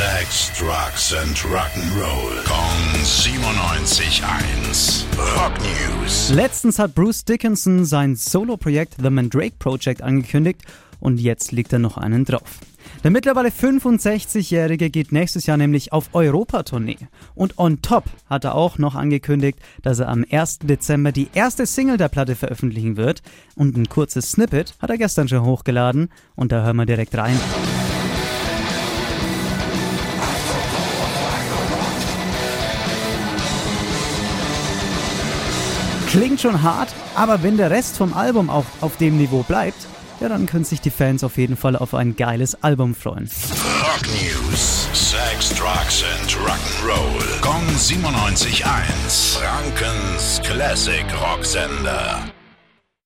Sex, Drugs and Rock'n'Roll. Kong 97.1. Rock News. Letztens hat Bruce Dickinson sein Solo-Projekt The Mandrake Project angekündigt und jetzt legt er noch einen drauf. Der mittlerweile 65-Jährige geht nächstes Jahr nämlich auf Europatournee. Und on top hat er auch noch angekündigt, dass er am 1. Dezember die erste Single der Platte veröffentlichen wird. Und ein kurzes Snippet hat er gestern schon hochgeladen und da hören wir direkt rein. Klingt schon hart, aber wenn der Rest vom Album auch auf dem Niveau bleibt, ja, dann können sich die Fans auf jeden Fall auf ein geiles Album freuen. Rock News. Sex, Drugs and Rock'n'Roll. Kong 97.1. Frankens Classic Rocksender.